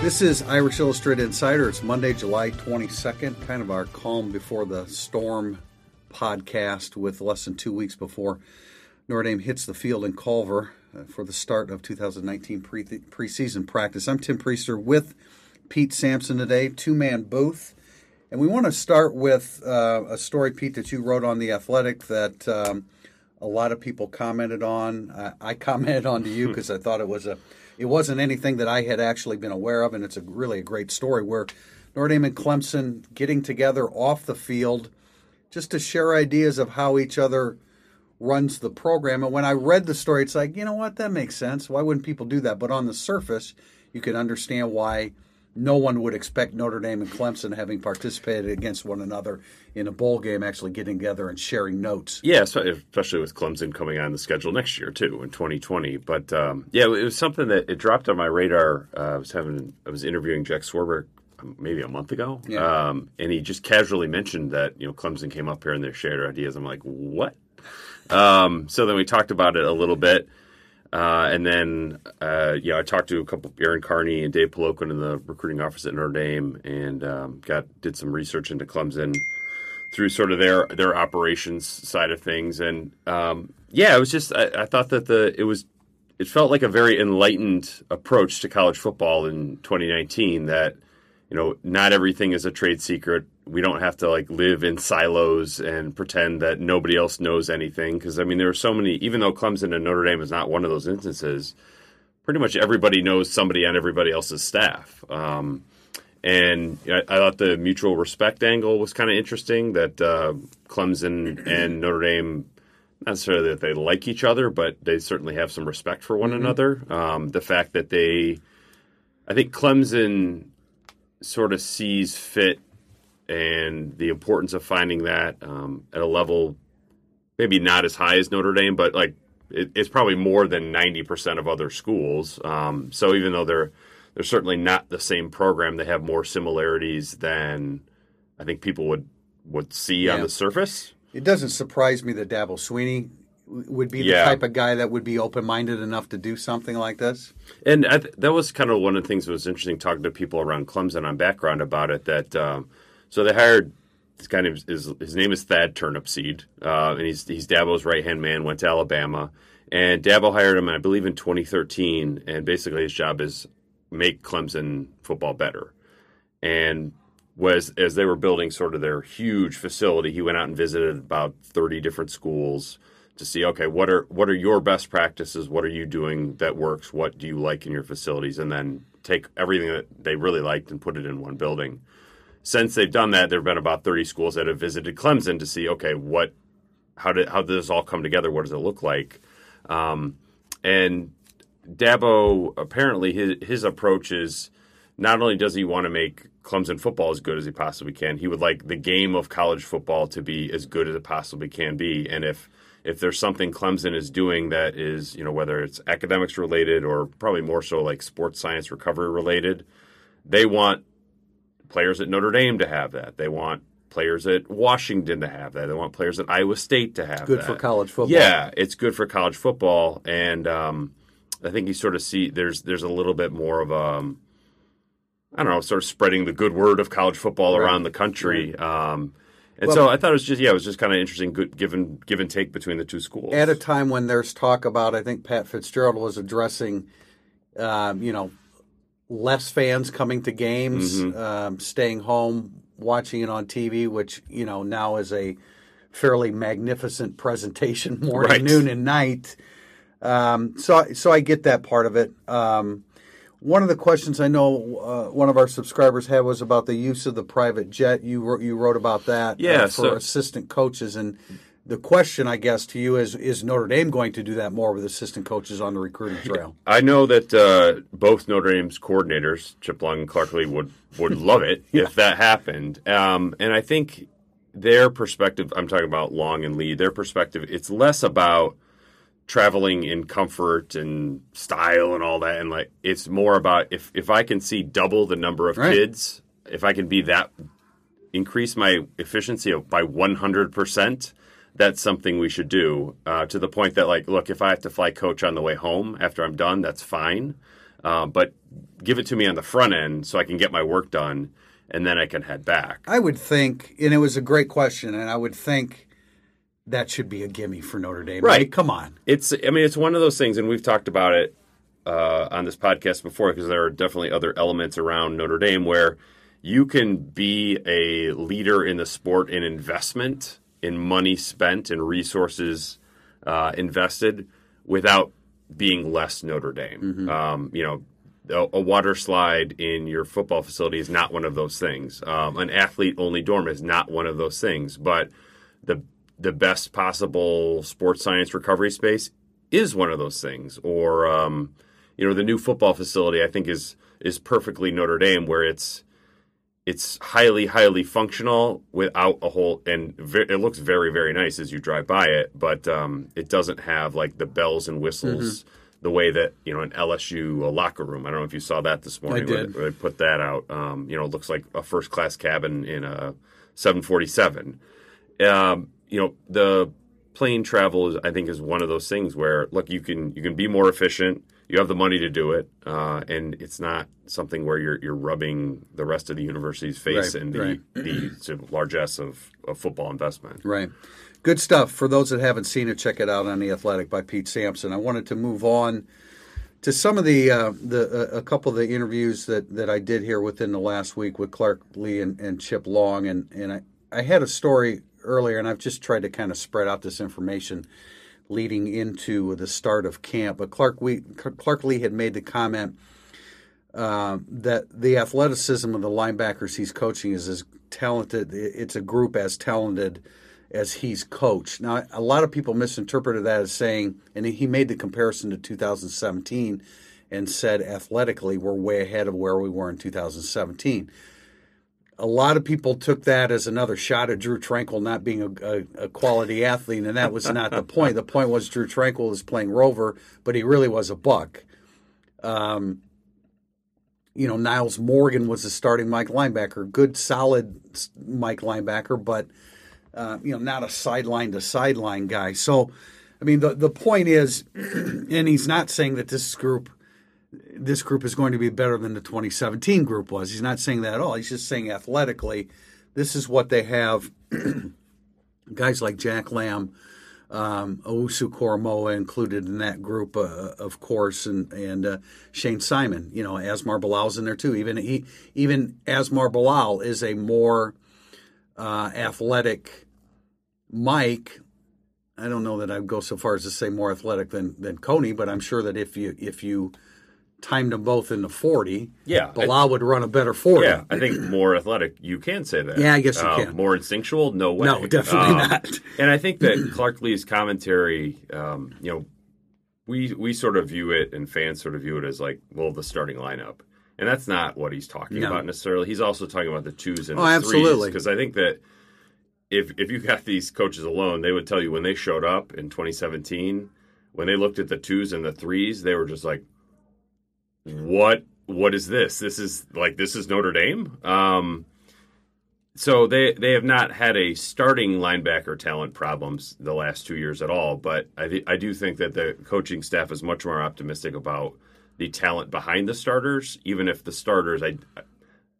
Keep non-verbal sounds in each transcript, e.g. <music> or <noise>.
This is Irish Illustrated Insider. It's Monday, July 22nd, kind of our calm before the storm podcast with less than two weeks before Notre Dame hits the field in Culver uh, for the start of 2019 pre- preseason practice. I'm Tim Prister with Pete Sampson today, two man booth. And we want to start with uh, a story, Pete, that you wrote on The Athletic that um, a lot of people commented on. I, I commented on to you <laughs> because I thought it was a it wasn't anything that I had actually been aware of, and it's a really a great story where Notre Dame and Clemson getting together off the field just to share ideas of how each other runs the program. And when I read the story, it's like, you know what, that makes sense. Why wouldn't people do that? But on the surface, you can understand why no one would expect Notre Dame and Clemson, having participated against one another in a bowl game, actually getting together and sharing notes. Yeah, especially with Clemson coming on the schedule next year too in 2020. But um, yeah, it was something that it dropped on my radar. Uh, I was having I was interviewing Jack Swarbrick um, maybe a month ago, yeah. um, and he just casually mentioned that you know Clemson came up here and they shared ideas. I'm like, what? Um, so then we talked about it a little bit. Uh, and then, uh, you know, I talked to a couple, Aaron Carney and Dave Peloquin in the recruiting office at Notre Dame, and um, got did some research into Clemson through sort of their their operations side of things. And um, yeah, it was just I, I, thought that the it was it felt like a very enlightened approach to college football in 2019. That you know, not everything is a trade secret we don't have to like live in silos and pretend that nobody else knows anything. Because I mean, there are so many. Even though Clemson and Notre Dame is not one of those instances, pretty much everybody knows somebody on everybody else's staff. Um, and I, I, thought the mutual respect angle was kind of interesting. That uh, Clemson and Notre Dame, not necessarily that they like each other, but they certainly have some respect for one mm-hmm. another. Um, the fact that they, I think Clemson sort of sees fit and the importance of finding that um, at a level maybe not as high as Notre Dame, but like it, it's probably more than ninety percent of other schools. Um, so even though they're they're certainly not the same program, they have more similarities than I think people would would see yeah. on the surface. It doesn't surprise me that Dabo Swinney would be the yeah. type of guy that would be open minded enough to do something like this. And th- that was kind of one of the things that was interesting talking to people around Clemson on background about it. That um, so they hired this guy named his, his name is Thad Turnipseed, uh, and he's he's Dabo's right hand man. Went to Alabama, and Dabo hired him, I believe, in 2013. And basically, his job is make Clemson football better. And was as they were building sort of their huge facility, he went out and visited about 30 different schools to see okay what are what are your best practices what are you doing that works what do you like in your facilities and then take everything that they really liked and put it in one building since they've done that, there have been about 30 schools that have visited Clemson to see, okay, what, how did how did this all come together? What does it look like? Um, and Dabo apparently his his approach is not only does he want to make Clemson football as good as he possibly can, he would like the game of college football to be as good as it possibly can be. And if if there's something Clemson is doing that is, you know, whether it's academics related or probably more so like sports science recovery related, they want players at Notre Dame to have that. They want players at Washington to have that. They want players at Iowa State to have that. good that. for college football. Yeah, it's good for college football, and um, I think you sort of see there's there's a little bit more of a um, I don't know, sort of spreading the good word of college football right. around the country. Right. Um, and well, so I thought it was just yeah, it was just kind of interesting, good give and give and take between the two schools at a time when there's talk about. I think Pat Fitzgerald was addressing, um, you know, less fans coming to games, mm-hmm. um, staying home, watching it on TV, which you know now is a fairly magnificent presentation, <laughs> morning, right. noon, and night. Um, so, so I get that part of it. Um, one of the questions I know uh, one of our subscribers had was about the use of the private jet. You wrote, you wrote about that uh, yeah, uh, for so, assistant coaches, and the question, I guess, to you is: Is Notre Dame going to do that more with assistant coaches on the recruiting trail? I know that uh, both Notre Dame's coordinators, Chip Long and Clark Lea, would would love it <laughs> yeah. if that happened. Um, and I think their perspective, I'm talking about Long and Lea. their perspective, it's less about traveling in comfort and style and all that, and like it's more about if if I can see double the number of right. kids, if I can be that increase my efficiency by 100 percent that's something we should do uh, to the point that like look if i have to fly coach on the way home after i'm done that's fine uh, but give it to me on the front end so I can get my work done, and then I can head back. I would think, and it was a great question, and I would think that should be a gimme for Notre Dame. Right. Mean, come on. It's I mean it's one of those things, and we've talked about it uh, on this podcast before because there are definitely other elements around Notre Dame where you can be a leader in the sport in investment, in money spent, and resources uh, invested without being less Notre Dame. Mm-hmm. Um, you know, a, a water slide in your football facility is not one of those things. Um, an athlete only dorm is not one of those things. But the the best possible sports science recovery space is one of those things. Or um, you know, the new football facility I think is is perfectly Notre Dame, where it's it's highly highly functional without a whole and ve- it looks very very nice as you drive by it but um, it doesn't have like the bells and whistles the way that you know an LSU a locker room I don't know if you saw that this morning where did. they- where they put that out um, you know it looks like a first class cabin in a 747 um, you know the plane travel is I think is one of those things where look you can you can be more efficient you have the money to do it uh, and it's not something where you're you're rubbing the rest of the university's face Right, in the right. the <clears throat> sort of largesse of, of football investment Right. Good stuff. For those that haven't seen it, check it out on The Athletic by Pete Sampson. I wanted to move on to some of the uh, the uh, a couple of the interviews that, that I did here within the last week with Clark Lea and, and Chip Long, and and I, I had a story earlier, and I've just tried to kind of spread out this information leading into the start of camp. But Clark we, Clark Lea had made the comment uh, that the athleticism of the linebackers he's coaching is as talented. It's a group as talented as he's coached. Now, a lot of people misinterpreted that as saying, and he made the comparison to 2017 and said athletically we're way ahead of where we were in 2017. A lot of people took that as another shot at Drew Tranquill not being a, a, a quality athlete, and that was not the point. The point was Drew Tranquill was playing rover, but he really was a buck. Um, you know, Nyles Morgan was the starting Mike linebacker, good, solid Mike linebacker, but uh, you know, not a sideline to sideline guy. So, I mean, the the point is, <clears throat> and he's not saying that this group, this group is going to be better than the 2017 group was. He's not saying that at all. He's just saying athletically, this is what they have. <clears throat> Guys like Jack Lamb, um, Owusu Koramoah included in that group, uh, of course, and and uh, Shane Simon. You know, Asmar Bilal's in there too. Even he, even Asmar Bilal is a more uh, athletic Mike. I don't know that I'd go so far as to say more athletic than than Coney, but I'm sure that if you if you timed them both in the 40, Yeah, I- Bilal would run a better 40. yeah I think more athletic you can say that Yeah, I guess you Um, can. more instinctual no way No, definitely Um, not. and I think that <clears throat> Clark Lea's commentary um, you know we we sort of view it and fans sort of view it as like well the starting lineup and that's not what he's talking No. about necessarily he's also talking about the twos and Oh, the absolutely. because I think that if if you got these coaches alone they would tell you when they showed up in 2017 when they looked at the twos and the threes they were just like what what is this this is like this is Notre Dame um so they they have not had a starting linebacker talent problems the last two years at all. But I th- I do think that the coaching staff is much more optimistic about the talent behind the starters, even if the starters I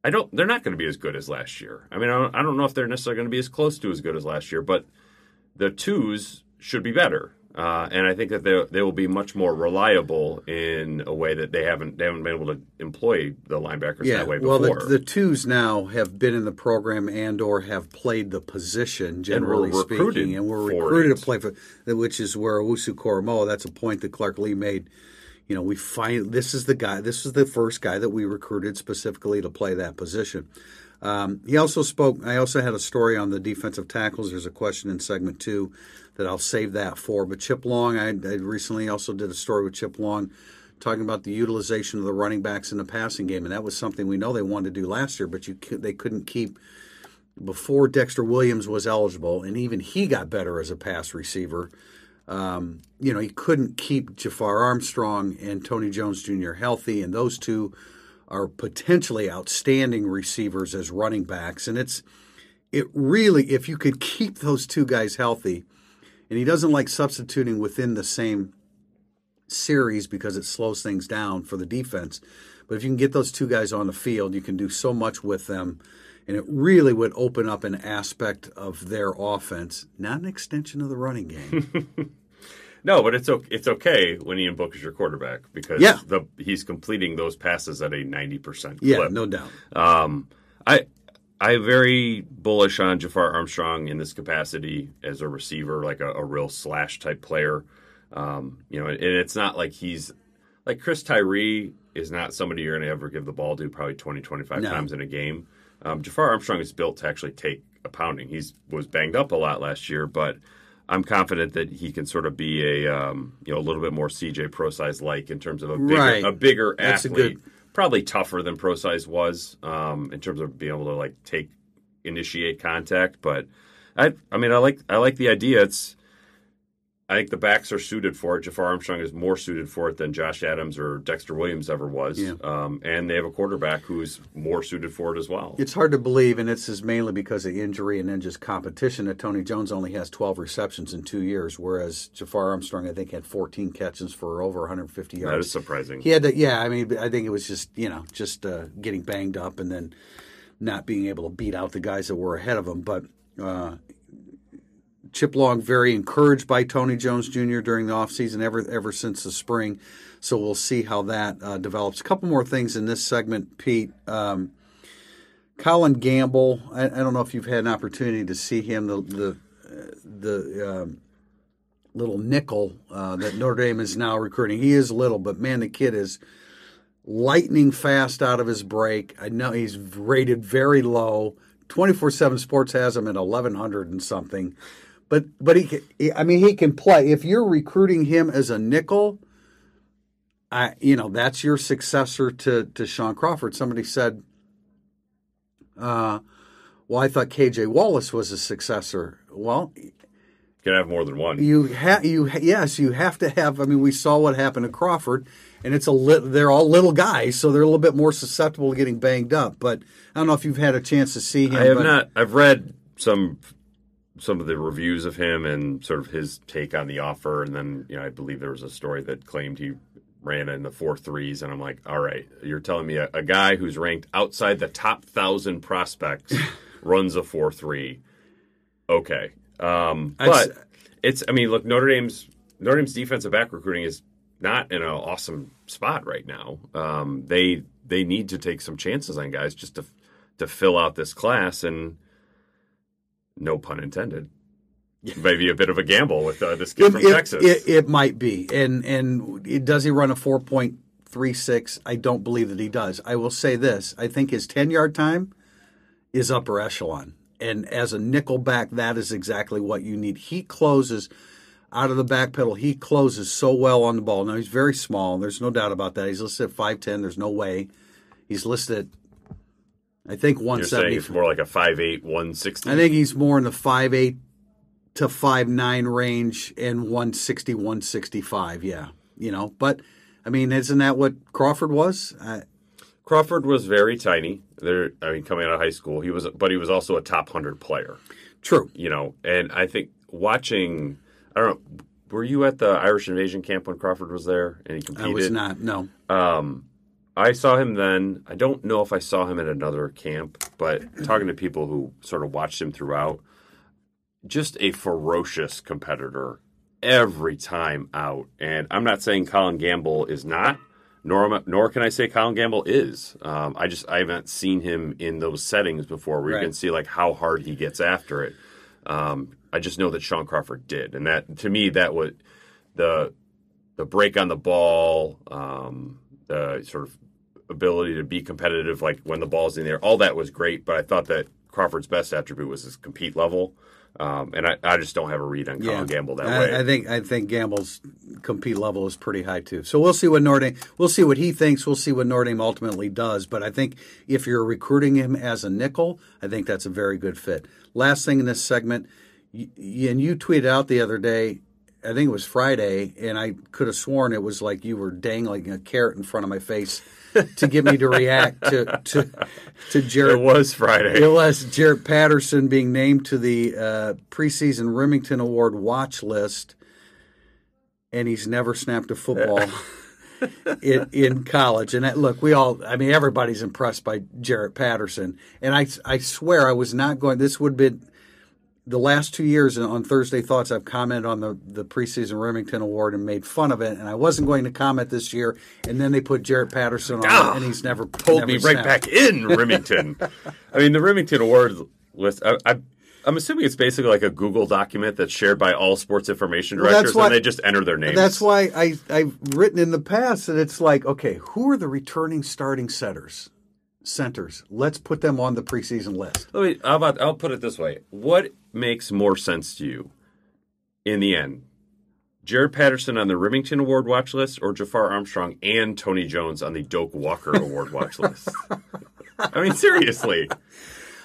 I don't they're not going to be as good as last year. I mean I don't, I don't know if they're necessarily going to be as close to as good as last year, but the twos should be better. Uh, and I think that they they will be much more reliable in a way that they haven't they haven't been able to employ the linebackers Yeah, that way well, before. the, the twos now have been in the program and or have played the position, generally recruited speaking, and were recruited it. to play for, which is where Owusu Koramoah. That's a point that Clark Lea made. You know, we find this is the guy. This is the first guy that we recruited specifically to play that position. Um, he also spoke. I also had a story on the defensive tackles. There's a question in segment two that I'll save that for. But Chip Long, I, I recently also did a story with Chip Long talking about the utilization of the running backs in the passing game, and that was something we know they wanted to do last year, but you they couldn't keep before Dexter Williams was eligible, and even he got better as a pass receiver. Um, you know, he couldn't keep Jafar Armstrong and Tony Jones Jr. healthy, and those two are potentially outstanding receivers as running backs. And it's it really, if you could keep those two guys healthy, and he doesn't like substituting within the same series because it slows things down for the defense. But if you can get those two guys on the field, you can do so much with them. And it really would open up an aspect of their offense, not an extension of the running game. <laughs> no, but it's okay, it's okay when Ian Book is your quarterback because Yeah. the, he's completing those passes at a 90% clip. yeah, no doubt. Um, I I'm very bullish on Jafar Armstrong in this capacity as a receiver, like a, a real slash type player. Um, you know, and it's not like he's like Chris Tyree is not somebody you're going to ever give the ball to probably 20, 25 No. times in a game. Um, Jafar Armstrong is built to actually take a pounding. He's was banged up a lot last year, but I'm confident that he can sort of be a um, you know a little bit more CJ Prosise like in terms of a bigger, Right. a bigger That's a athlete good- probably tougher than Prosise was um, in terms of being able to like take initiate contact. But I I mean I like I like the idea. It's I think the backs are suited for it. Jafar Armstrong is more suited for it than Josh Adams or Dexter Williams ever was. Yeah. Um, and they have a quarterback who's more suited for it as well. It's hard to believe, and this is mainly because of injury and then just competition, that Tony Jones only has 12 receptions in two years, whereas Jafar Armstrong, I think, had 14 catches for over 150 yards. that is surprising. He had to, yeah. I mean, I think it was just you know just uh, getting banged up and then not being able to beat out the guys that were ahead of him. But uh, Chip Long very encouraged by Tony Jones Jr. during the offseason ever ever since the spring. So we'll see how that uh, develops. A couple more things in this segment, Pete. Um, Colin Gamble. I, I don't know if you've had an opportunity to see him. The the the um, little nickel uh, that Notre Dame is now recruiting. He is little, but man, the kid is lightning fast out of his break. I know he's rated very low. Twenty four seven Sports has him at eleven hundred and something. But but he, he- I mean he can play. If you're recruiting him as a nickel, I you know that's your successor to to Shaun Crawford. Somebody said, uh, well, I thought KJ Wallace was a successor. Well, Can have more than one. you have you ha- yes you have to have. I mean, we saw what happened to Crawford, and it's a lit they're all little guys, so they're a little bit more susceptible to getting banged up. But I don't know if you've had a chance to see him. I have but not. I've read some some of the reviews of him and sort of his take on the offer, and then you know I believe there was a story that claimed he ran in the four threes, and I'm like, all right, you're telling me a, a guy who's ranked outside the top thousand prospects <laughs> runs a four three. Okay, um, but it's. I mean, look, Notre Dame's Notre Dame's defensive back recruiting is not in an awesome spot right now. Um, they they need to take some chances on guys just to to fill out this class, and no pun intended. Maybe a bit of a gamble with uh, this kid It, from it- Texas. it- it might be, and and does he run a four point three six? I don't believe that he does. I will say this: I think his ten yard time is upper echelon, and as a nickel back, that is exactly what you need. He closes out of the back pedal. He closes so well on the ball. Now he's very small. There's no doubt about that. He's listed at five ten. There's no way he's listed. I think one You're saying seventy. it's more like a 5'8", 160. I think he's more in the five eight to five nine range and 160, 165. Yeah, you know. But I mean, isn't that what Crawford was? I, Crawford was very tiny. There, I mean, coming out of high school, he was, but he was also a top hundred player. true. You know, and I think watching, I don't know, were you at the Irish Invasion camp when Crawford was there and he competed? I was not. No. Um, I saw him then. I don't know if I saw him at another camp, but talking to people who sort of watched him throughout, just a ferocious competitor every time out. And I'm not saying Colin Gamble is not, nor nor can I say Colin Gamble is. Um, I just I haven't seen him in those settings before where you Right. can see like how hard he gets after it. Um, I just know that Shaun Crawford did, and that to me that was the the break on the ball, um, the sort of ability to be competitive, like when the ball's in there, all that was great. But I thought that Crawford's best attribute was his compete level, um, and I, I just don't have a read on Colin Gamble that I, way. I think I think Gamble's compete level is pretty high too. So we'll see what Notre Dame. We'll see what he thinks. We'll see what Notre Dame ultimately does. But I think if you're recruiting him as a nickel, I think that's a very good fit. Last thing in this segment, and you tweeted out the other day. I think it was Friday, and I could have sworn it was like you were dangling a carrot in front of my face to get me to react to to to Jarrett it was Friday. it was Jarrett Patterson being named to the uh, preseason Rimington Award watch list. and he's never snapped a football <laughs> in, in college. And that, look, we all, I mean, everybody's impressed by Jarrett Patterson. And I, I swear I was not going, this would have been the last two years on Thursday Thoughts, I've commented on the, the preseason Rimington Award and made fun of it. And I wasn't going to comment this year. And then they put Jarrett Patterson on Ah, it, and he's never pulled never me right back in Rimington. <laughs> I mean, the Rimington Award list. I, I, I'm assuming it's basically like a Google document that's shared by all sports information Well, that's directors, why- and they just enter their names. That's why I, I've written in the past that it's like, okay, who are the returning starting setters? Centers. Let's put them on the preseason list. Let me, how about, I'll put it this way: What makes more sense to you, in the end? Jarrett Patterson on the Rimington Award watch list, or Jafar Armstrong and Tony Jones on the Doak Walker Award watch <laughs> list? I mean, seriously.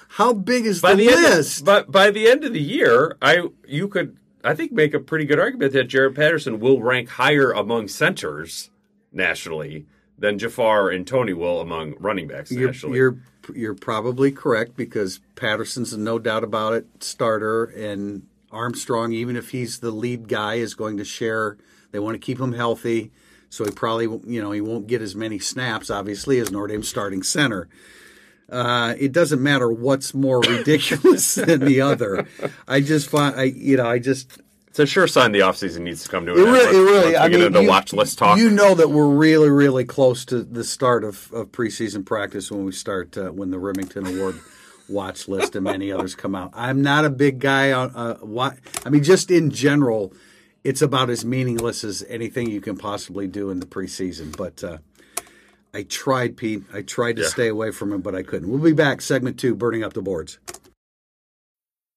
How big is by the, the list? Of, but by the end of the year, I you could I think make a pretty good argument that Jarrett Patterson will rank higher among centers nationally than Jafar and Tony will among running backs you're, nationally. you're you're probably correct because Patterson's a no doubt about it starter, and Armstrong, even if he's the lead guy, is going to share. They want to keep him healthy, so he probably you know he won't get as many snaps, obviously, as Notre Dame's starting center. Uh, it doesn't matter what's more ridiculous <laughs> than the other. I just find I you know I just it's a sure sign the offseason needs to come to an it end. really, it really. I mean, into you, watch list talk. You know that we're really, really close to the start of, of preseason practice when we start uh, when the Rimington Award watch list and many others come out. I'm not a big guy on uh, what. I mean, just in general, it's about as meaningless as anything you can possibly do in the preseason. But uh, I tried, Pete. I tried to Yeah. stay away from it, but I couldn't. We'll be back. Segment two, burning up the boards.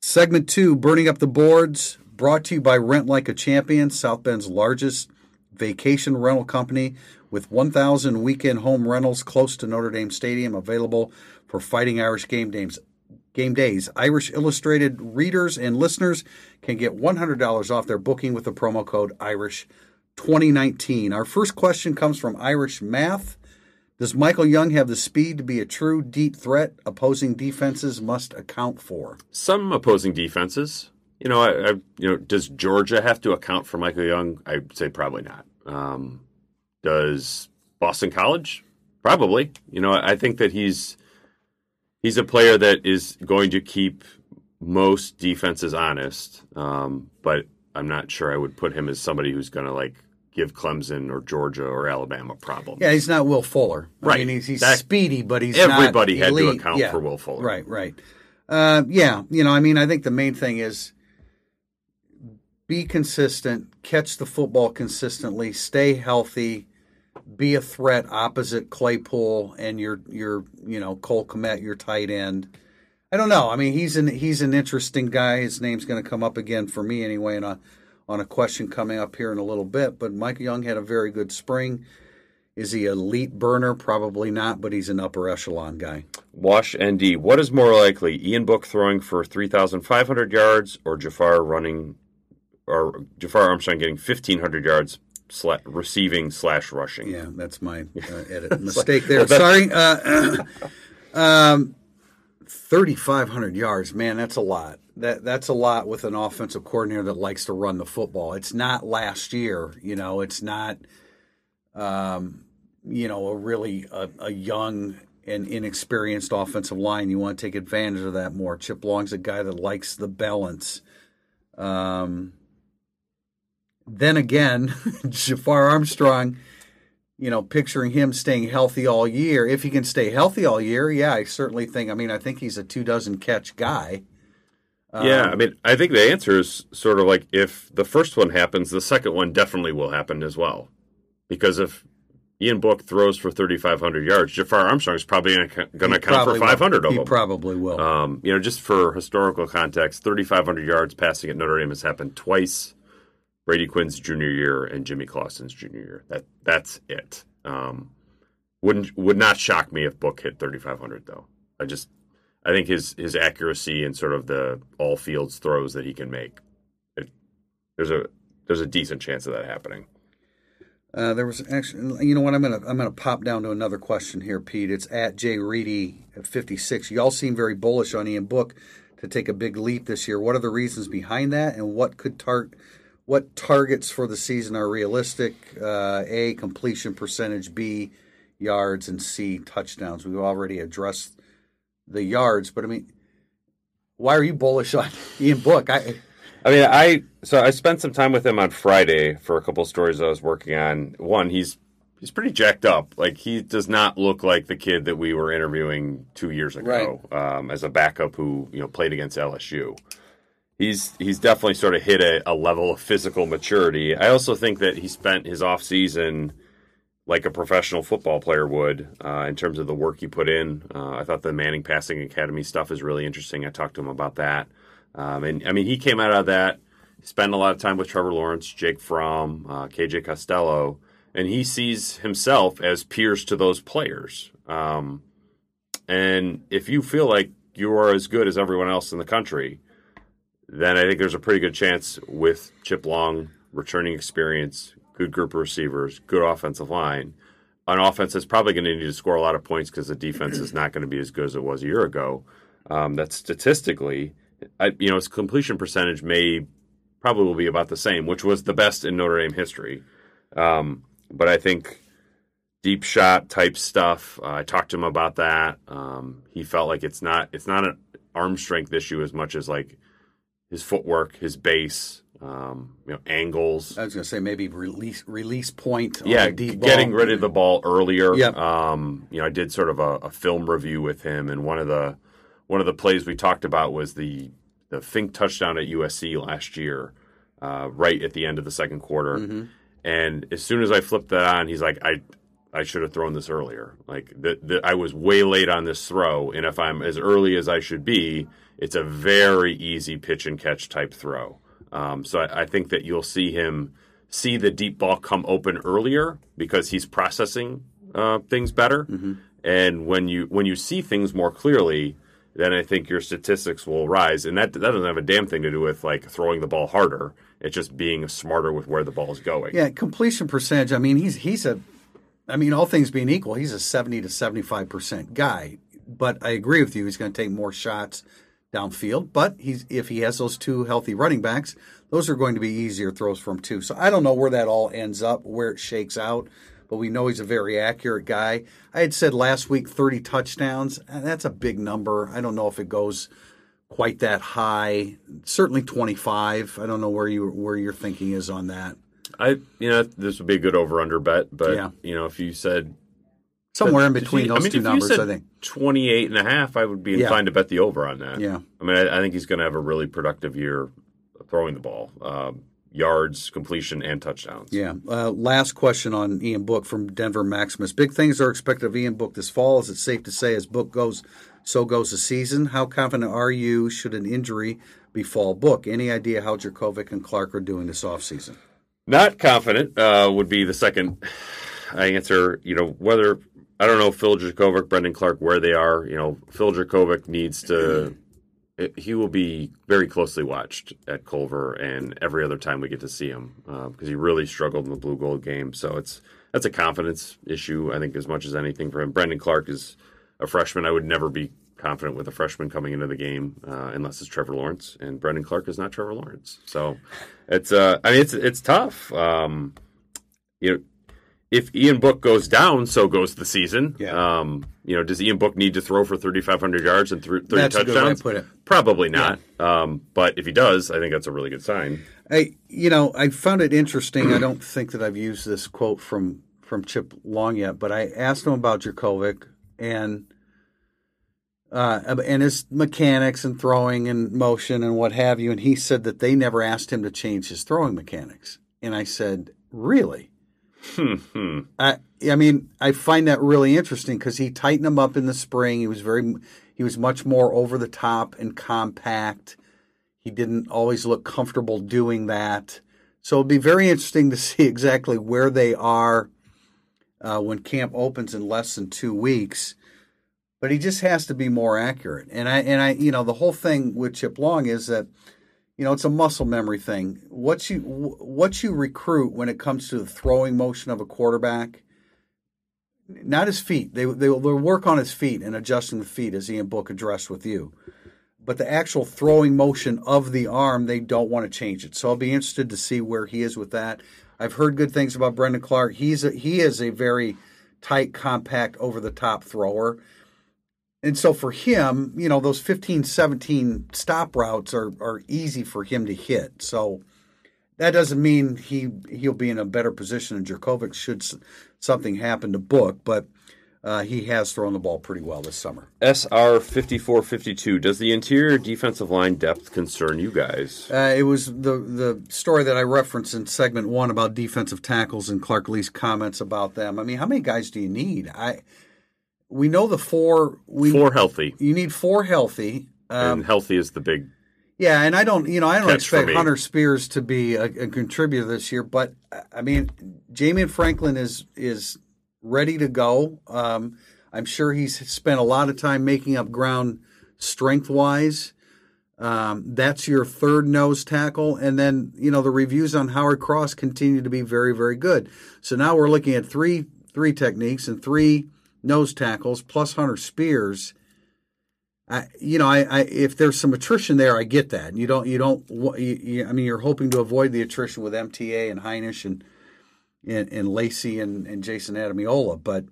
Segment two, Burning Up the Boards, brought to you by Rent Like a Champion, South Bend's largest vacation rental company with 1,000 weekend home rentals close to Notre Dame Stadium available for Fighting Irish game days. Game days. Irish Illustrated readers and listeners can get $100 off their booking with the promo code Irish 2019. Our first question comes from Irish Math. Does Michael Young have the speed to be a true deep threat opposing defenses must account for? Some opposing defenses. You know, I, I, you know, does Georgia have to account for Michael Young? I'd say probably not. Um, does Boston College? Probably. You know, I think that he's he's a player that is going to keep most defenses honest. Um, but I'm not sure I would put him as somebody who's going to like give Clemson or Georgia or Alabama problems. Yeah, he's not Will Fuller. I Right. mean, he's, he's That- speedy, but he's everybody had to account Yeah. for Will Fuller. Right, right. Uh, yeah, you know, I mean, I think the main thing is be consistent, catch the football consistently, stay healthy, be a threat opposite Claypool and your your you know Cole Kmet, your tight end. I don't know. I mean, he's an he's an interesting guy. His name's going to come up again for me anyway, in a on a question coming up here in a little bit. But Mike Young had a very good spring. Is he an elite burner? Probably not, but he's an upper echelon guy. Wash ND. What is more likely, Ian Book throwing for 3,500 yards or Jafar running, or Jafar Armstrong getting 1,500 yards sla- receiving slash rushing? Yeah, that's my uh, <laughs> edit mistake there. Sorry. Uh, <clears throat> um, Thirty-five hundred yards, man, that's a lot. That that's a lot with an offensive coordinator that likes to run the football. It's not last year, you know. It's not, um, you know, a really a, a young and inexperienced offensive line. You want to take advantage of that more. Chip Long's a guy that likes the balance. Um, then again, <laughs> Jafar Armstrong, you know, picturing him staying healthy all year. If he can stay healthy all year, yeah, I certainly think. I mean, I think he's a two dozen catch guy. Yeah, I mean, I think the answer is sort of like if the first one happens, the second one definitely will happen as well. Because if Ian Book throws for 3,500 yards, Jafar Armstrong is probably going to count for probably will. 500 of He them. probably will. Um, you know, just for historical context, 3,500 yards passing at Notre Dame has happened twice. Brady Quinn's junior year and Jimmy Clausen's junior year. That that's it. Um, wouldn't would not shock me if Book hit 3,500 though. I just I think his his accuracy and sort of the all fields throws that he can make. It, there's a there's a decent chance of that happening. Uh, there was actually, you know what? I'm gonna I'm gonna pop down to another question here, Pete. It's at Jay Reedy at 56. Y'all seem very bullish on Ian Book to take a big leap this year. What are the reasons behind that, and what could tar- what targets for the season are realistic? Uh, a completion percentage, B yards, and C touchdowns. We've already addressed the yards, but I mean, why are you bullish on <laughs> Ian Book? I I mean, I so I spent some time with him on Friday for a couple stories I was working on. One, he's he's pretty jacked up. Like he does not look like the kid that we were interviewing two years ago right. um, as a backup who you know played against LSU. He's he's definitely sort of hit a, a level of physical maturity. I also think that he spent his off season like a professional football player would uh, in terms of the work he put in. Uh, I thought the Manning Passing Academy stuff is really interesting. I talked to him about that. Um, and I mean, he came out of that, spent a lot of time with Trevor Lawrence, Jake Fromm, uh, KJ Costello, and he sees himself as peers to those players. Um, and if you feel like you are as good as everyone else in the country, then I think there's a pretty good chance with Chip Long returning experience, good group of receivers, good offensive line. An offense that's probably going to need to score a lot of points because the defense is not going to be as good as it was a year ago. Um, that statistically I, you know, its completion percentage may probably will be about the same, which was the best in Notre Dame history. Um, but I think deep shot type stuff. Uh, I talked to him about that. Um, he felt like it's not it's not an arm strength issue as much as like his footwork, his base, um, you know, angles. I was going to say maybe release release point. Yeah, getting rid of the ball earlier. Yeah. Um, you know, I did sort of a, a film review with him, and one of the one of the plays we talked about was the the Fink touchdown at USC last year, uh, right at the end of the second quarter. Mm-hmm. And as soon as I flipped that on, he's like, I I should have thrown this earlier. Like that, I was way late on this throw, and if I'm as early as I should be, it's a very easy pitch and catch type throw. Um, so I, I, think that you'll see him see the deep ball come open earlier because he's processing uh, things better. Mm-hmm. And when you when you see things more clearly, then I think your statistics will rise. And that that doesn't have a damn thing to do with like throwing the ball harder. It's just being smarter with where the ball is going. Yeah, completion percentage. I mean, he's he's a, I mean, all things being equal, he's a seventy to seventy five percent guy. But I agree with you. He's going to take more shots downfield. But he's if he has those two healthy running backs, those are going to be easier throws for him too. So I don't know where that all ends up, where it shakes out but we know he's a very accurate guy. I had said last week 30 touchdowns. That's a big number. I don't know if it goes quite that high. Certainly 25. I don't know where you where your thinking is on that. I you know this would be a good over under bet, but yeah. you know if you said somewhere in between you, those I mean, two numbers, I think 28 and a half, I would be inclined yeah. to bet the over on that. Yeah. I mean, I, I think he's going to have a really productive year throwing the ball. Um, yards, completion, and touchdowns. Yeah. Uh, last question on Ian Book from Denver Maximus. Big things are expected of Ian Book this fall. Is it safe to say as Book goes, so goes the season? How confident are you should an injury befall Book? Any idea how Jurkovec and Clark are doing this offseason? Not confident uh, would be the second answer. You know, whether I don't know Phil Jurkovec, Brendon Clark, where they are. You know, Phil Jurkovec needs to it, he will be very closely watched at Culver and every other time we get to see him because uh, he really struggled in the blue gold game. So it's that's a confidence issue, I think, as much as anything for him. Brendon Clark is a freshman. I would never be confident with a freshman coming into the game uh, unless it's Trevor Lawrence, and Brendon Clark is not Trevor Lawrence. So it's uh, I mean it's it's tough. Um, you know if Ian Book goes down, so goes the season. Yeah. Um, you know, does Ian Book need to throw for 3,500 yards and 30 that's touchdowns? put it. Probably not. Yeah. Um, but if he does, I think that's a really good sign. I, you know, I found it interesting. I don't think that I've used this quote from from Chip Long yet, but I asked him about Jurkovec and uh, and his mechanics and throwing and motion and what have you, and he said that they never asked him to change his throwing mechanics. And I said, really? Hmm. I, I mean, I find that really interesting because he tightened them up in the spring. He was very, he was much more over the top and compact. He didn't always look comfortable doing that. So it'll be very interesting to <laughs> see exactly where they are uh, when camp opens in less than two weeks. But he just has to be more accurate. And I and I you know the whole thing with Chip Long is that you know it's a muscle memory thing. What you what you recruit when it comes to the throwing motion of a quarterback, not his feet. They they will work on his feet and adjusting the feet as Ian Book addressed with you. But the actual throwing motion of the arm, they don't want to change it. So I'll be interested to see where he is with that. I've heard good things about Brendon Clark. He's a, he is a very tight, compact, over the top thrower. And so for him, you know, those 15, 17 stop routes are, are easy for him to hit. So that doesn't mean he he'll be in a better position than Jurkovec should something happen to Book, but uh, he has thrown the ball pretty well this summer. SR fifty four fifty two. Does the interior defensive line depth concern you guys? Uh, it was the the story that I referenced in segment one about defensive tackles and Clark Lea's comments about them. I mean, how many guys do you need? I we know the four. We, four healthy. You need four healthy. Um, and healthy is the big. Yeah, and I don't, you know, I don't expect Hunter Spears to be a, a, contributor this year, but I mean, Jamion Franklin is is ready to go. Um, I'm sure he's spent a lot of time making up ground strength wise. Um, that's your third nose tackle. And then, you know, the reviews on Howard Cross continue to be very, very good. So now we're looking at three three techniques and three nose tackles plus Hunter Spears. I, you know, I, I, if there's some attrition there, I get that. You don't, you don't. You, you, I mean, you're hoping to avoid the attrition with MTA and Hinish and and, and Lacey and, and Jayson Ademilola. But,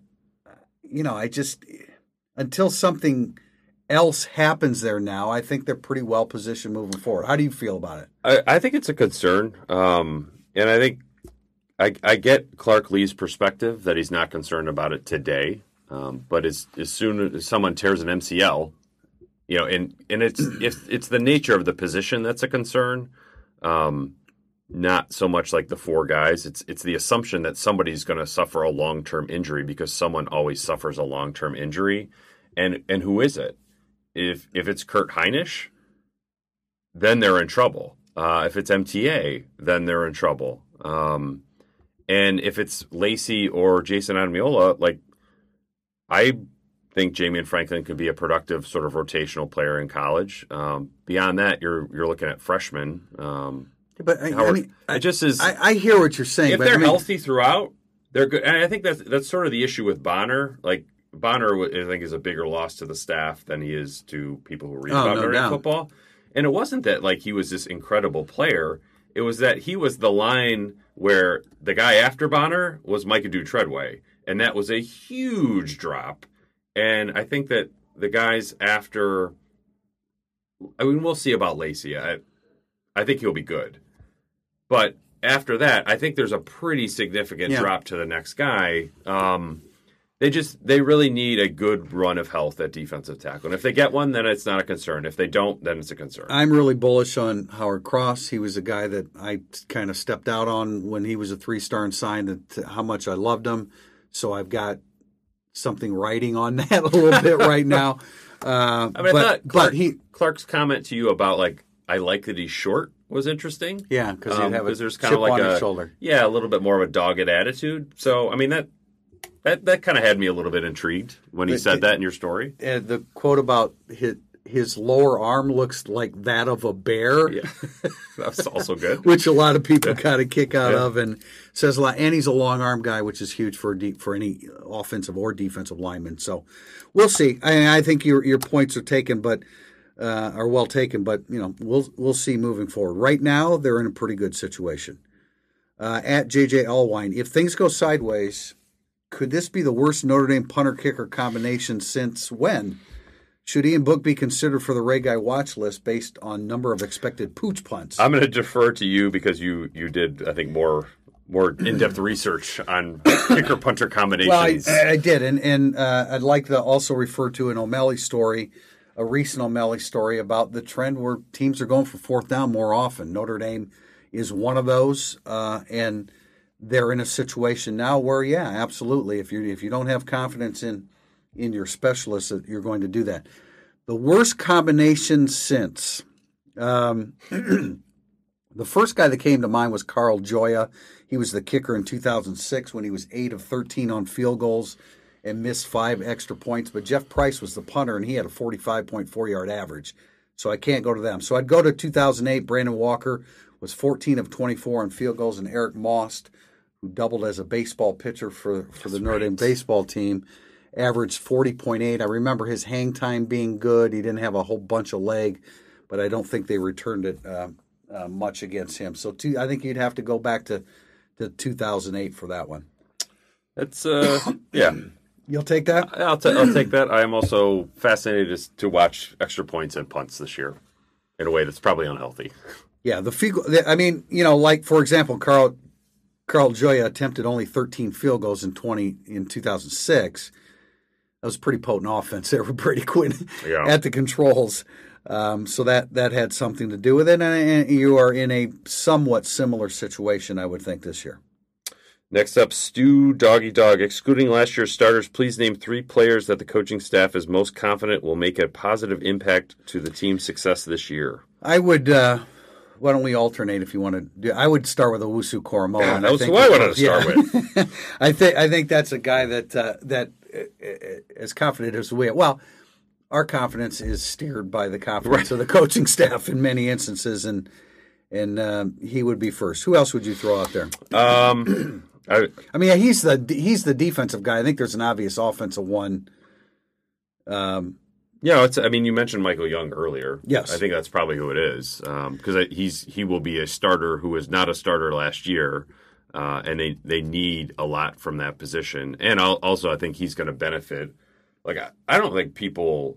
you know, I just, until something else happens there now, I think they're pretty well positioned moving forward. How do you feel about it? I, I think it's a concern. Um, and I think I, I, get Clark Lea's perspective that he's not concerned about it today. Um, but as, as soon as someone tears an MCL, you know, and, and it's, if it's the nature of the position that's a concern. Um, not so much like the four guys. It's it's the assumption that somebody's going to suffer a long term injury because someone always suffers a long term injury, and and who is it? If if it's Kurt Hinish, then they're in trouble. Uh, if it's MTA, then they're in trouble. Um, and if it's Lacey or Jayson Ademilola, like I think Jamion Franklin could be a productive sort of rotational player in college. Um, beyond that, you're you're looking at freshmen. Um, but I, Howard, I mean, I, just is. I, I, hear what you're saying. If they're I mean, healthy throughout, they're good. And I think that's that's sort of the issue with Bonner. Like Bonner, I think is a bigger loss to the staff than he is to people who read oh, about no Notre football. And it wasn't that like he was this incredible player. It was that he was the line where the guy after Bonner was Micah Dew-Treadway, and that was a huge drop. And I think that the guys after, I mean, we'll see about Lacey. I, I think he'll be good. But after that, I think there's a pretty significant yeah. drop to the next guy. Um, they just they really need a good run of health at defensive tackle. And if they get one, then it's not a concern. If they don't, then it's a concern. I'm really bullish on Howard Cross. He was a guy that I kind of stepped out on when he was a three star and signed that how much I loved him. So I've got something writing on <laughs> that a little bit right now. Uh, I mean, but, I Clark, but he Clark's comment to you about like I like that he's short was interesting. Yeah, because um, there's kind of like a shoulder. Yeah, a little bit more of a dogged attitude. So I mean that that that kind of had me a little bit intrigued when he said that in your story. Uh, the quote about his his lower arm looks like that of a bear. Yeah, <laughs> that's also good. <laughs> which a lot of people yeah. got a kick out yeah. of, and says a lot. And he's a long arm guy, which is huge for deep, for any offensive or defensive lineman. So we'll see. I, I think your your points are taken, but uh, are well taken, but you know we'll we'll see moving forward. Right now, they're in a pretty good situation. Uh, at JJ Allwine, if things go sideways, could this be the worst Notre Dame punter kicker combination since when? Should Ian Book be considered for the Ray Guy watch list based on number of expected pooch punts? I'm going to defer to you because you you did I think more more in-depth research on kicker punter combinations. Well, I, I did, and and uh, I'd like to also refer to an O'Malley story a recent O'Malley story about the trend where teams are going for fourth down more often. Notre Dame is one of those, uh, and they're in a situation now where, yeah, absolutely. If you if you don't have confidence in in your specialist that you're going to do that. The worst combination since um, <clears throat> The first guy that came to mind was Carl Gioia. He was the kicker in 2006 when he was 8 of 13 on field goals and missed five extra points. But Geoff Price was the punter, and he had a 45.4 yard average. So I can't go to them. So I'd go to 2008. Brandon Walker was 14 of 24 on field goals, and Eric Maust, who doubled as a baseball pitcher for, for the Notre Dame baseball team, averaged 40.8. I remember his hang time being good. He didn't have a whole bunch of leg, but I don't think they returned it uh, uh, much against him. So two, I think you'd have to go back to, to 2008 for that one. It's uh, <coughs> yeah. You'll take that? I'll, t- I'll take that. I am also fascinated to watch extra points and punts this year in a way that's probably unhealthy. <laughs> Yeah, the field. I mean, you know, like for example, Carl Carl Gioia attempted only 13 field goals in 20 in 2006. That was a pretty potent offense there with Brady Quinn <laughs> Yeah. at the controls. Um, so that that had something to do with it, and you are in a somewhat similar situation, I would think, this year. Next up, Stu Doggy Dog. Excluding last year's starters, please name three players that the coaching staff is most confident will make a positive impact to the team's success this year. I would. Uh, why don't we alternate if you want to do? I would start with Owusu Koramoah. Yeah, that was who I wanted to start with. <laughs> I think I think that's a guy that uh, that as confident as we. Well, our confidence is steered by the confidence of the coaching staff in many instances, and and um, he would be first. Who else would you throw out there? Um, <clears throat> I, I mean, he's the he's the defensive guy. I think there's an obvious offensive one. Um, yeah, it's. I mean, you mentioned Michael Young earlier. Yes. I think that's probably who it is because he's he will be a starter who was not a starter last year, uh, and they they need a lot from that position. And also, I think he's going to benefit. Like I, I don't think people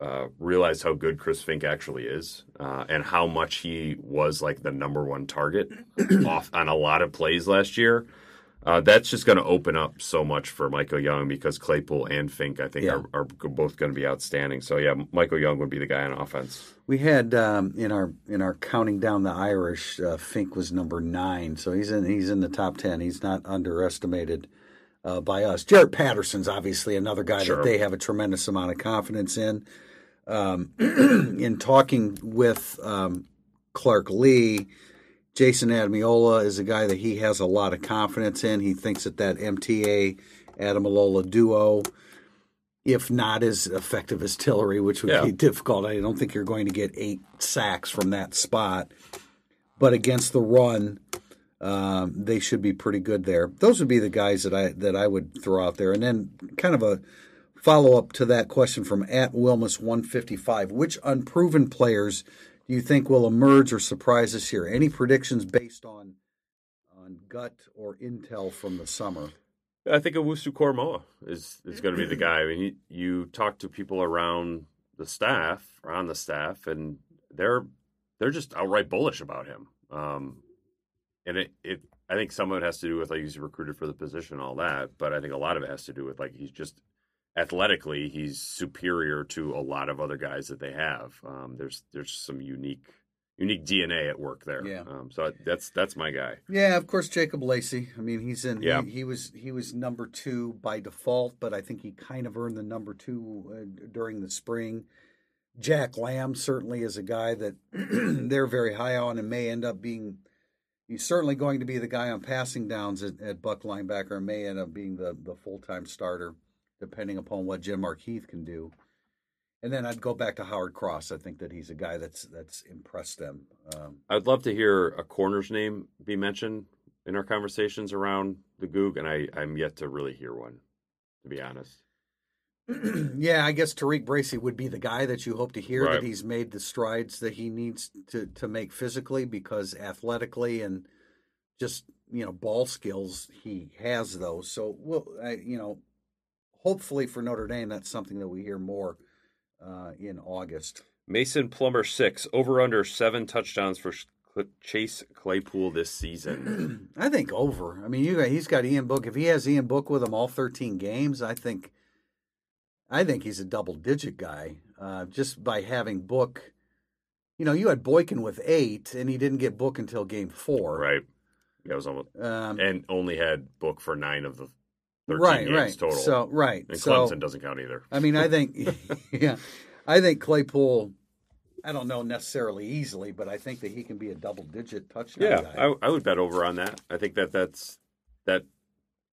uh, realize how good Chris Finke actually is, uh, and how much he was like the number one target off on a lot of plays last year. Uh, that's just going to open up so much for Michael Young because Claypool and Finke, I think, Yeah. are, are both going to be outstanding. So yeah, Michael Young would be the guy on offense. We had um, in our in our counting down the Irish, uh, Finke was number nine, so he's in he's in the top ten. He's not underestimated uh, by us. Jarrett Patterson's obviously another guy Sure. that they have a tremendous amount of confidence in. Um, <clears throat> in talking with um, Clark Lea, Jayson Ademilola is a guy that he has a lot of confidence in. He thinks that that MTA Ademilola duo, if not as effective as Tillery, which would Yeah. be difficult, I don't think you're going to get eight sacks from that spot. But against the run, um, they should be pretty good there. Those would be the guys that I that I would throw out there. And then kind of a follow up to that question from at Wilmus one fifty five. Which unproven players do you think will emerge or surprise us here? Any predictions based on on gut or intel from the summer? I think Owusu Koramoah is is going to be the <clears throat> guy. I mean, you, you talk to people around the staff, or on the staff, and they're they're just outright bullish about him. Um, and it, it, I think some of it has to do with like he's recruited for the position, and all that. But I think a lot of it has to do with like he's just athletically he's superior to a lot of other guys that they have. Um, there's there's some unique unique DNA at work there. Yeah. Um, so that's that's my guy. Yeah, of course, Jacob Lacey. I mean, he's in. Yeah. He, he was he was number two by default, but I think he kind of earned the number two uh, during the spring. Jack Lamb certainly is a guy that <clears throat> they're very high on and may end up being. He's certainly going to be the guy on passing downs at, at Buck linebacker and may end up being the, the full time starter, depending upon what Jim Markeith can do. And then I'd go back to Howard Cross. I think that he's a guy that's that's impressed them. Um, I'd love to hear a corner's name be mentioned in our conversations around the Gug, and I, I'm yet to really hear one, to be honest. <clears throat> yeah, I guess Tariq Bracy would be the guy that you hope to hear Right. that he's made the strides that he needs to to make physically because athletically and just you know ball skills he has those. So well, I, you know, hopefully for Notre Dame that's something that we hear more uh, in August. Mason Plummer six over under seven touchdowns for Chase Claypool this season. <clears throat> I think over. I mean, you got, he's got Ian Book. If he has Ian Book with him all 13 games, I think, I think he's a double digit guy. Uh, just by having Book, you know, you had Boykin with eight, and he didn't get Book until game four. right? That was almost Um, and only had book for nine of the thirteen right. games Right. total. So right. and so Clemson doesn't count either. I mean, I think, <laughs> <laughs> yeah, I think Claypool I don't know necessarily easily, but I think that he can be a double-digit touchdown Yeah, guy. I, I would bet over on that. I think that that's that.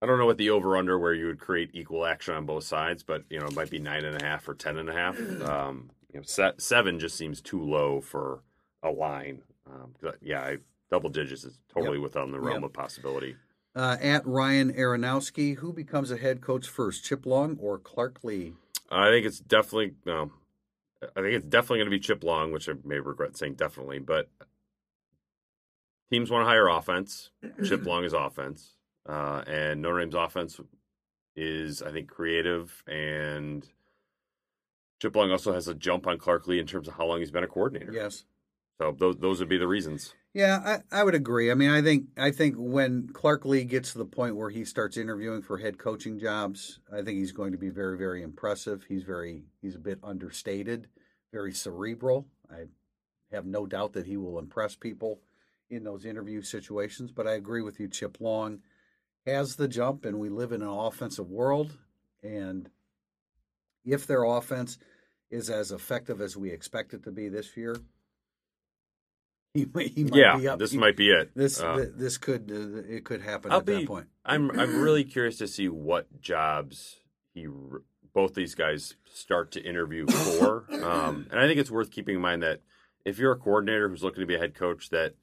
I don't know what the over under where you would create equal action on both sides, but you know it might be nine and a half or ten and a half. Um, you know, se- seven just seems too low for a line. Um, 'cause, yeah, I, double digits is totally within the realm Yep. of possibility. Uh, at Ryan Aronowski, who becomes a head coach first, Chip Long or Clark Lea? I think it's definitely no. I think it's definitely going to be Chip Long, which I may regret saying definitely, but teams want to hire offense. Chip <clears throat> Long is offense, uh, and Notre Dame's offense is, I think, creative, and Chip Long also has a jump on Clark Lea in terms of how long he's been a coordinator. Yes. So those those would be the reasons. Yeah, I, I would agree. I mean, I think I think when Clark Lea gets to the point where he starts interviewing for head coaching jobs, I think he's going to be very, very impressive. He's very he's a bit understated, very cerebral. I have no doubt that he will impress people in those interview situations. But I agree with you, Chip Long has the jump, and we live in an offensive world. And if their offense is as effective as we expect it to be this year, <laughs> he, may- he might yeah, be up. this he- might be it. this Uh, th- this could uh, it could happen I'll at be. that point. I'm I'm <clears throat> really curious to see what jobs he both these guys start to interview for, um, and I think it's worth keeping in mind that if you're a coordinator who's looking to be a head coach, that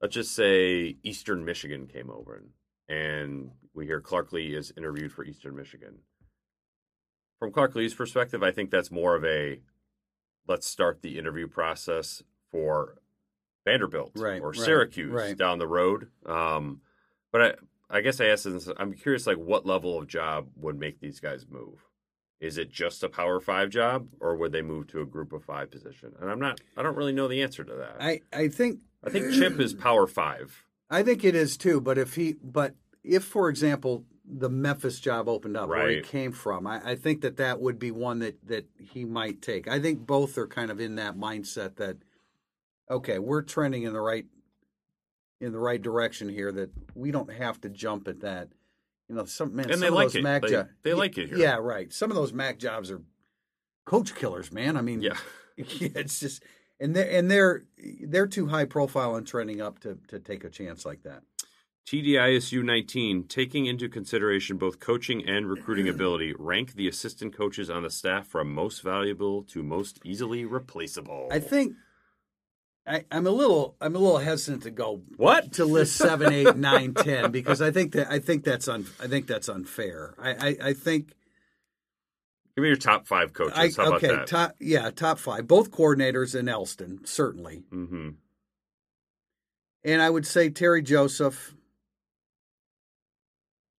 let's just say Eastern Michigan came over and, and we hear Clark Lea is interviewed for Eastern Michigan. From Clark Lea's perspective, I think that's more of a let's start the interview process for Vanderbilt Right, or right, Syracuse right. down the road. Um, but I, I guess I asked this, I'm curious, like what level of job would make these guys move? Is it just a Power Five job, or would they move to a Group of Five position? And I'm not, I don't really know the answer to that. I, I think, I think Chip is Power Five. I think it is too. But if he but if for example the Memphis job opened up where he came from, I, I think that that would be one that that he might take. I think both are kind of in that mindset that okay, we're trending in the right in the right direction here. That we don't have to jump at that. You know, some man, And some they of like those it. Mac They- jo- they like it here. Yeah, right. Some of those Mac jobs are coach killers, man. I mean, Yeah. <laughs> it's just and they're and they're they're too high profile and trending up to to take a chance like that. TDISU 19, taking into consideration both coaching and recruiting ability, <clears throat> rank the assistant coaches on the staff from most valuable to most easily replaceable. I think I, I'm a little I'm a little hesitant to go What? to list seven, eight, nine, <laughs> ten because I think that I think that's un, I think that's unfair. I I, I think Give me your top five coaches. I, How about okay that? top yeah top five both coordinators in Elston certainly mm-hmm. and I would say Terry Joseph.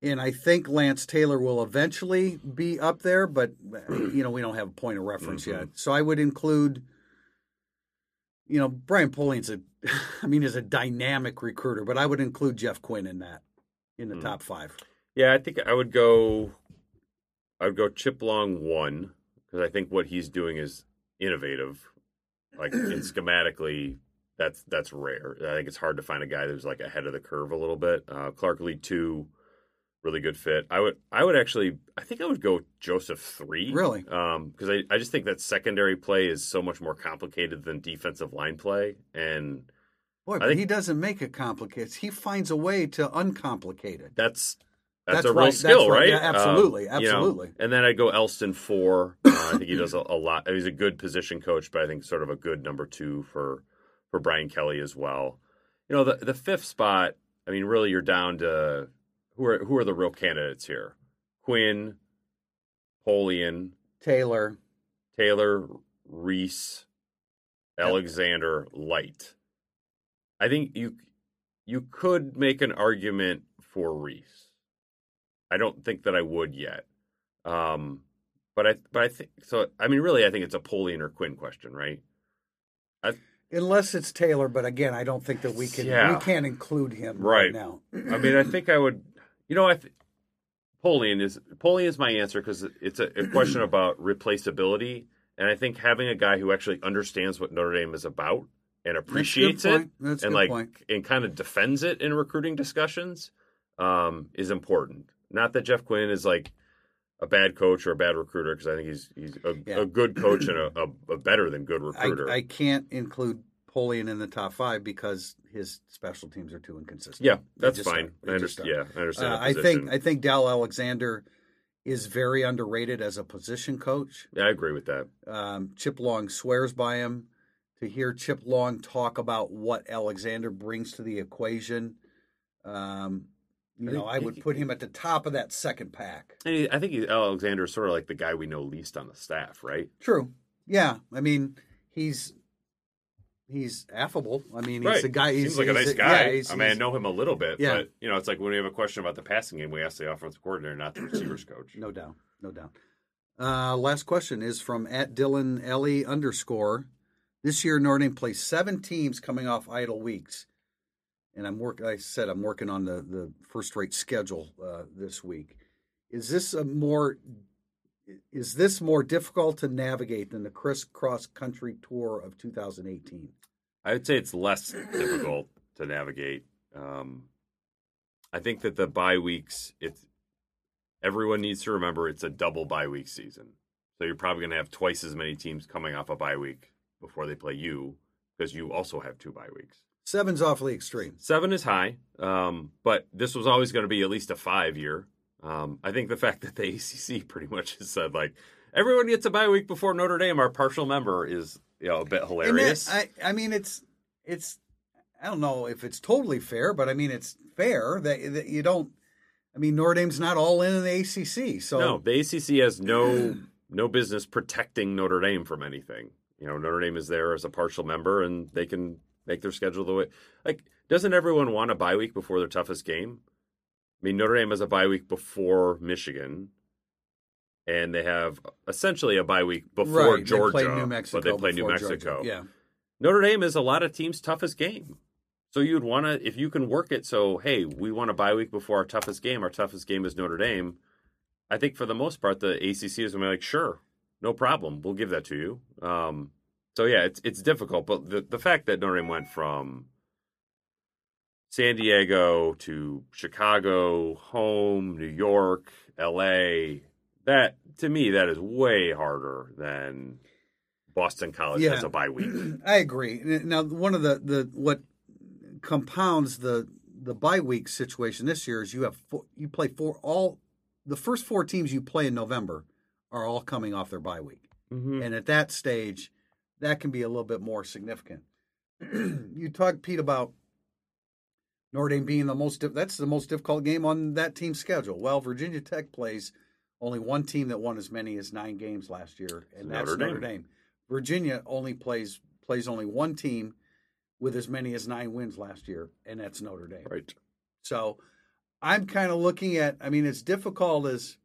And I think Lance Taylor will eventually be up there, but you know we don't have a point of reference Mhm. yet. So I would include, you know, Brian Polian's a, <laughs> I mean, is a dynamic recruiter, but I would include Jeff Quinn in that, in the Mm. top five. Yeah, I think I would go. I would go Chip Long one because I think what he's doing is innovative. Like in <clears throat> schematically, that's that's rare. I think it's hard to find a guy who's like ahead of the curve a little bit. Uh, Clark Lea two, really good fit. I would I would actually I think I would go Joseph three. Really? Um, because I I just think that secondary play is so much more complicated than defensive line play, and Boy, I but think- he doesn't make it complicated. He finds a way to uncomplicate it. that's that's, That's a real right, skill, that's right. right? Yeah, absolutely, Um, you know, absolutely. and then I go Elston four. Uh, I think he does a, a lot. He's a good position coach, but I think sort of a good number two for for Brian Kelly as well. You know, the the fifth spot. I mean, really, you're down to who are who are the real candidates here? Quinn, Polian, Taylor, Taylor, Rees, Alexander, Light. I think you you could make an argument for Rees. I don't think that I would yet. Um, but I but I think so. I mean, really, I think it's a Polian or Quinn question, right? unless it's Taylor, but again, I don't think that we can Yeah. we can't include him right, Right. now. I mean, I think I would. You know, I th- Polian is Polian is my answer because it's a, a <clears throat> question about replaceability, and I think having a guy who actually understands what Notre Dame is about and appreciates it and like point. and kind of defends it in recruiting discussions um, is important. Not that Jeff Quinn is like a bad coach or a bad recruiter because I think he's he's a, yeah. a good coach and a, <clears throat> a, a, better than good recruiter. I, I, can't include Polian in the top five because his special teams are too inconsistent. Yeah, that's fine. I understand. Yeah, I understand. Uh, I think I think Del Alexander is very underrated as a position coach. Yeah, I agree with that. Um, Chip Long swears by him. To hear Chip Long talk about what Alexander brings to the equation, um, you know, I would put him at the top of that second pack. And I think Alexander is sort of like the guy we know least on the staff, right? True. Yeah. I mean, he's he's affable. I mean, he's right. a guy. He's Seems like a nice guy. Yeah, I mean, I know him a little bit, yeah. but you know, it's like when we have a question about the passing game, we ask the offensive coordinator, not the <clears throat> receivers coach. No doubt. No doubt. Uh, last question is from at Dylan Ellie underscore. This year, Notre Dame plays seven teams coming off idle weeks and I'm work. I said I'm working on the the first rate schedule uh, this week. Is this a more is this more difficult to navigate than the crisscross country tour of 2018? I would say it's less difficult to navigate. Um, I think that the bye weeks, it's everyone needs to remember it's a double bye week season. So you're probably going to have twice as many teams coming off a bye week before they play you because you also have two bye weeks. Seven's awfully extreme. Seven is high, um, but this was always going to be at least a five year. Um, I think the fact <laughs> that the ACC pretty much has said like everyone gets a bye week before Notre Dame, our partial member, is you know a bit hilarious. I I mean it's it's I don't know if it's totally fair, but I mean it's fair that, that you don't. I mean Notre Dame's not all in in the ACC, so no, the ACC has no <clears throat> no business protecting Notre Dame from anything. You know Notre Dame is there as a partial member, and they can make their schedule the way like doesn't everyone want a bye week before their toughest game? I mean, Notre Dame has a bye week before Michigan, and they have essentially a bye week before right. Georgia, they New Mexico but they play New Mexico. Georgia. Yeah, Notre Dame is a lot of teams' toughest game. So you'd want to, if you can work it, so hey, we want a bye week before our toughest game. Our toughest game is Notre Dame. I think for the most part, the ACC is going to be like, sure, no problem, we'll give that to you. Um, so yeah, it's it's difficult, but the the fact that Notre Dame went from San Diego to Chicago, home, New York, L.A. That to me, that is way harder than Boston College yeah. has a bye week. <clears throat> I agree. Now, one of the the what compounds the the bye week situation this year is you have four, you play four all the first four teams you play in November are all coming off their bye week, mm-hmm. and at that stage that can be a little bit more significant. <clears throat> you talked Pete, about Notre Dame being the most that's the most difficult game on that team's schedule. Well, Virginia Tech plays only one team that won as many as nine games last year, and that's Notre, Notre Dame. Dame. Virginia only plays plays only one team with as many as nine wins last year, and that's Notre Dame. Right. So I'm kind of looking at. I mean, it's difficult as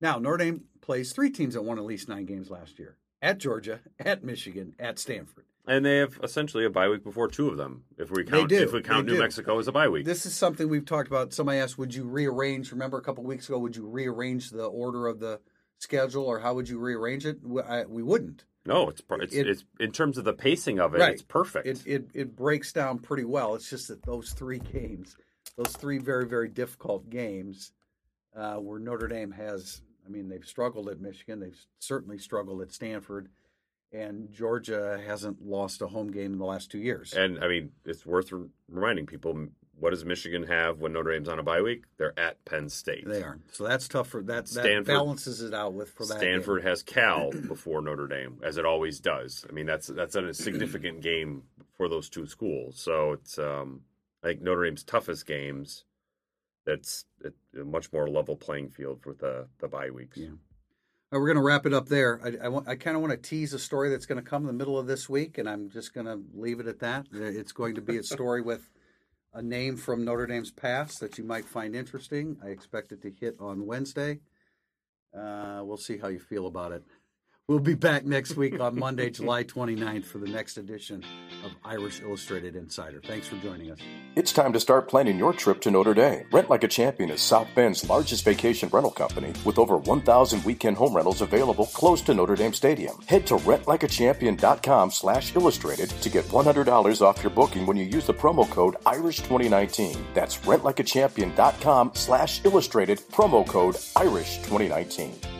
now Notre Dame plays three teams that won at least nine games last year at Georgia, at Michigan, at Stanford. And they have essentially a bye week before two of them. If we count, if we count New do. Mexico as a bye week, this is something we've talked about. Somebody asked, "Would you rearrange?" Remember a couple weeks ago, would you rearrange the order of the schedule, or how would you rearrange it? We wouldn't. No, it's it's, it, it's in terms of the pacing of it, right. it's perfect. It, it it breaks down pretty well. It's just that those three <laughs> games, those three very very difficult games, uh, where Notre Dame has I mean, they've struggled at Michigan. They've certainly struggled at Stanford. And Georgia hasn't lost a home game in the last two years. And I mean, it's worth reminding people what does Michigan have when Notre Dame's on a bye week? They're at Penn State. They are. So that's tough for that. Stanford, that balances it out with for that. Stanford game. has Cal <clears throat> before Notre Dame, as it always does. I mean, that's that's a significant <clears throat> game for those two schools. So it's um, I think Notre Dame's toughest games that's a much more level playing field for the the bye weeks. Yeah. Right, we're going to wrap it up there. I, I, I kind of want to tease a story that's going to come in the middle of this week, and I'm just going to leave it at that. It's going to be a story with a name from Notre Dame's past that you might find interesting. I expect it to hit on Wednesday. Uh, we'll see how you feel about it. We'll be back next week on Monday, July 29th for the next edition of Irish Illustrated Insider. Thanks for joining us. It's time to start planning your trip to Notre Dame. Rent Like a Champion is South Bend's largest vacation rental company with over 1,000 weekend home rentals available close to Notre Dame Stadium. Head to rentlikeachampion.com slash illustrated to get $100 off your booking when you use the promo code IRISH2019. That's rentlikeachampion.com slash illustrated, promo code IRISH2019.